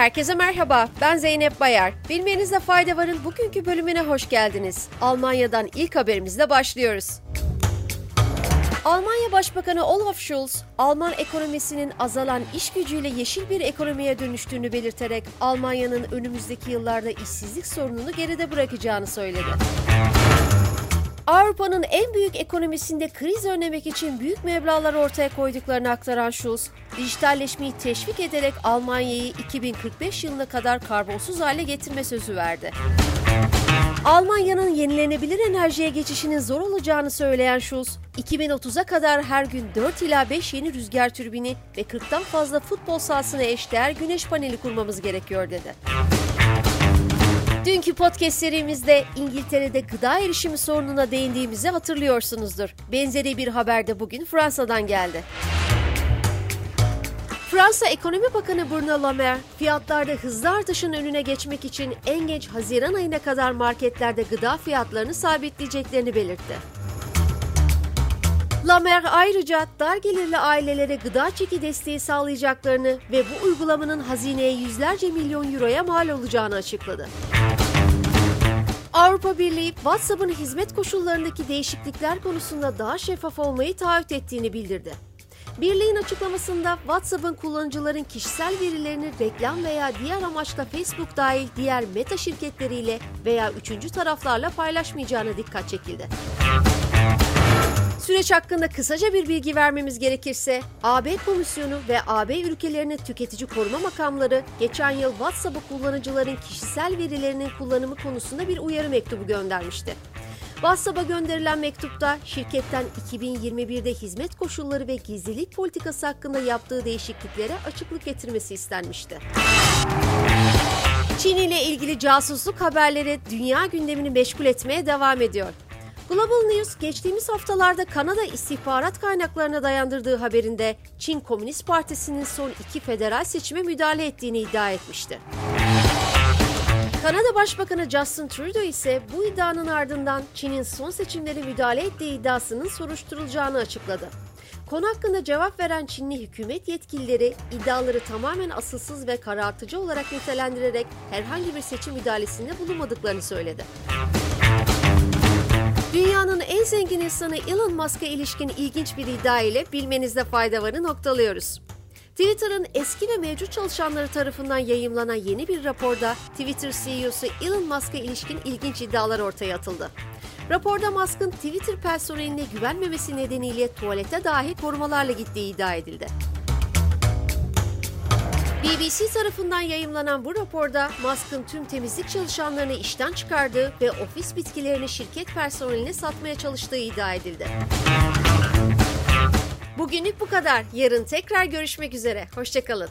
Herkese merhaba, ben Zeynep Bayar. Bilmenizde fayda varın bugünkü bölümüne hoş geldiniz. Almanya'dan ilk haberimizle başlıyoruz. Almanya Başbakanı Olaf Scholz, Alman ekonomisinin azalan iş gücüyle yeşil bir ekonomiye dönüştüğünü belirterek Almanya'nın önümüzdeki yıllarda işsizlik sorununu geride bırakacağını söyledi. Avrupa'nın en büyük ekonomisinde kriz önlemek için büyük meblağlar ortaya koyduklarını aktaran Schulz, dijitalleşmeyi teşvik ederek Almanya'yı 2045 yılına kadar karbonsuz hale getirme sözü verdi. Almanya'nın yenilenebilir enerjiye geçişinin zor olacağını söyleyen Schulz, 2030'a kadar her gün 4 ila 5 yeni rüzgar türbini ve 40'tan fazla futbol sahasına eşdeğer güneş paneli kurmamız gerekiyor dedi. Dünkü podcast serimizde İngiltere'de gıda erişimi sorununa değindiğimizi hatırlıyorsunuzdur. Benzeri bir haber de bugün Fransa'dan geldi. Fransa Ekonomi Bakanı Bruno Le Maire, fiyatlarda hızlı artışın önüne geçmek için en geç Haziran ayına kadar marketlerde gıda fiyatlarını sabitleyeceklerini belirtti. Maire ayrıca dar gelirli ailelere gıda çeki desteği sağlayacaklarını ve bu uygulamanın hazineye yüzlerce milyon euroya mal olacağını açıkladı. Avrupa Birliği, WhatsApp'ın hizmet koşullarındaki değişiklikler konusunda daha şeffaf olmayı taahhüt ettiğini bildirdi. Birliğin açıklamasında WhatsApp'ın kullanıcıların kişisel verilerini reklam veya diğer amaçla Facebook dahil diğer meta şirketleriyle veya üçüncü taraflarla paylaşmayacağına dikkat çekildi. Süreç hakkında kısaca bir bilgi vermemiz gerekirse, AB Komisyonu ve AB ülkelerinin tüketici koruma makamları geçen yıl WhatsApp'ı kullanıcıların kişisel verilerinin kullanımı konusunda bir uyarı mektubu göndermişti. WhatsApp'a gönderilen mektupta şirketten 2021'de hizmet koşulları ve gizlilik politikası hakkında yaptığı değişikliklere açıklık getirmesi istenmişti. Çin ile ilgili casusluk haberleri dünya gündemini meşgul etmeye devam ediyor. Global News geçtiğimiz haftalarda Kanada istihbarat kaynaklarına dayandırdığı haberinde Çin Komünist Partisi'nin son iki federal seçime müdahale ettiğini iddia etmişti. Kanada Başbakanı Justin Trudeau ise bu iddianın ardından Çin'in son seçimlere müdahale ettiği iddiasının soruşturulacağını açıkladı. Konu hakkında cevap veren Çinli hükümet yetkilileri iddiaları tamamen asılsız ve karartıcı olarak nitelendirerek herhangi bir seçim müdahalesinde bulunmadıklarını söyledi. Dünyanın en zengin insanı Elon Musk'a ilişkin ilginç bir iddia ile bilmenizde fayda varı noktalıyoruz. Twitter'ın eski ve mevcut çalışanları tarafından yayımlanan yeni bir raporda Twitter CEO'su Elon Musk'a ilişkin ilginç iddialar ortaya atıldı. Raporda Musk'ın Twitter personeline güvenmemesi nedeniyle tuvalete dahi korumalarla gittiği iddia edildi. BBC tarafından yayımlanan bu raporda Musk'ın tüm temizlik çalışanlarını işten çıkardığı ve ofis bitkilerini şirket personeline satmaya çalıştığı iddia edildi. Bugünlük bu kadar. Yarın tekrar görüşmek üzere. Hoşçakalın.